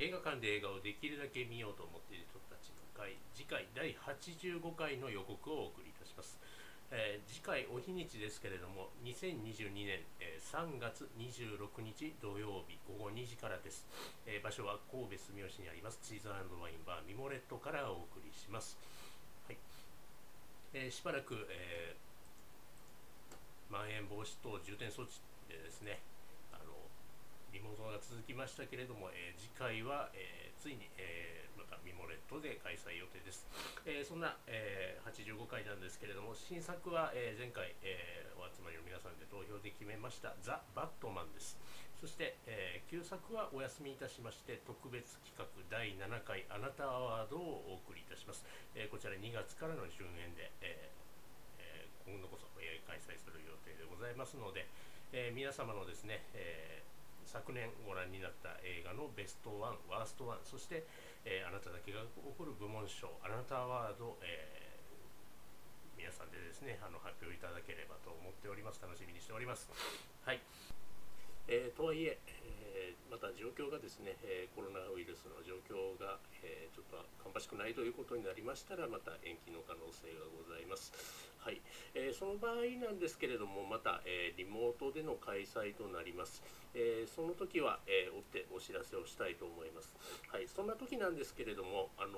映画館で映画をできるだけ見ようと思っている人たちの会次回第85回の予告をお送りいたします、えー次回お日にちですけれども2022年、えー3月26日土曜日午後2時からです、えー場所は神戸住吉にあります。チーズワインバーミモレットからお送りします。はい、えーしばらく、えーまん延防止等重点措置でですね続きましたけれども、えー次回は、えーついに、えーまたミモレットで開催予定です、えそんな、えー85回なんですけれども新作は、え前回、えお集まりの皆さんで投票で決めましたザ・バットマンです。そして、え旧作はお休みいたしまして特別企画第7回あなたアワードをお送りいたします、えこちら2月からの順延で、え今度こそ、え開催する予定でございますので、え皆様のですね、え昨年ご覧になった映画のベストワン、ワーストワン、そして、えーあなただけが起こる部門賞、あなたアワード、えー皆さんでですね、あの発表いただければと思っております。楽しみにしております。はい。えーとはいええーまた状況がですね、えコロナウイルスの状況が、えちょっと芳しくないということになりましたらまた延期の可能性がございます。はいえーその場合なんですけれどもまた、えリモートでの開催となります。えその時は、え追ってお知らせをしたいと思います。はい、そんな時なんですけれども、あの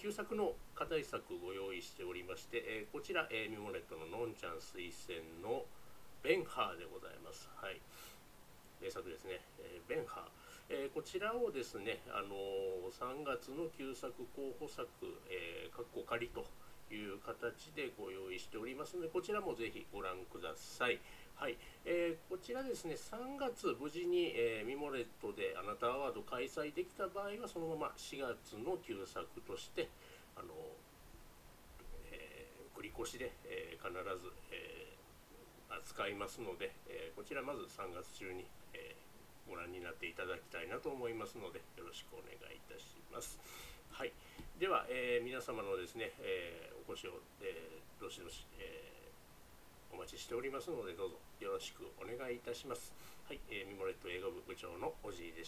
旧作の課題作ご用意しておりまして、えこちら、えミモレットののんちゃん推薦のベンハーでございます。はい。名作ですね。えーベンハー。えーこちらをですね、あのー3月の旧作候補作、えー、かっこ仮という形でご用意しておりますので、こちらもぜひご覧ください。はい、えーこちらですね、3月無事に、えーミモレットであなたアワード開催できた場合は、そのまま4月の旧作として、あのえ繰り越しで、え必ず、えー扱いますので、えーこちらまず3月中に、えーご覧になっていただきたいなと思いますので、よろしくお願いいたします。はい、では、えー皆様のですね、えーお越しを、えーどしどし、えーお待ちしておりますので、どうぞよろしくお願いいたします。はい、えーミモレット映画部部長のおじいでした。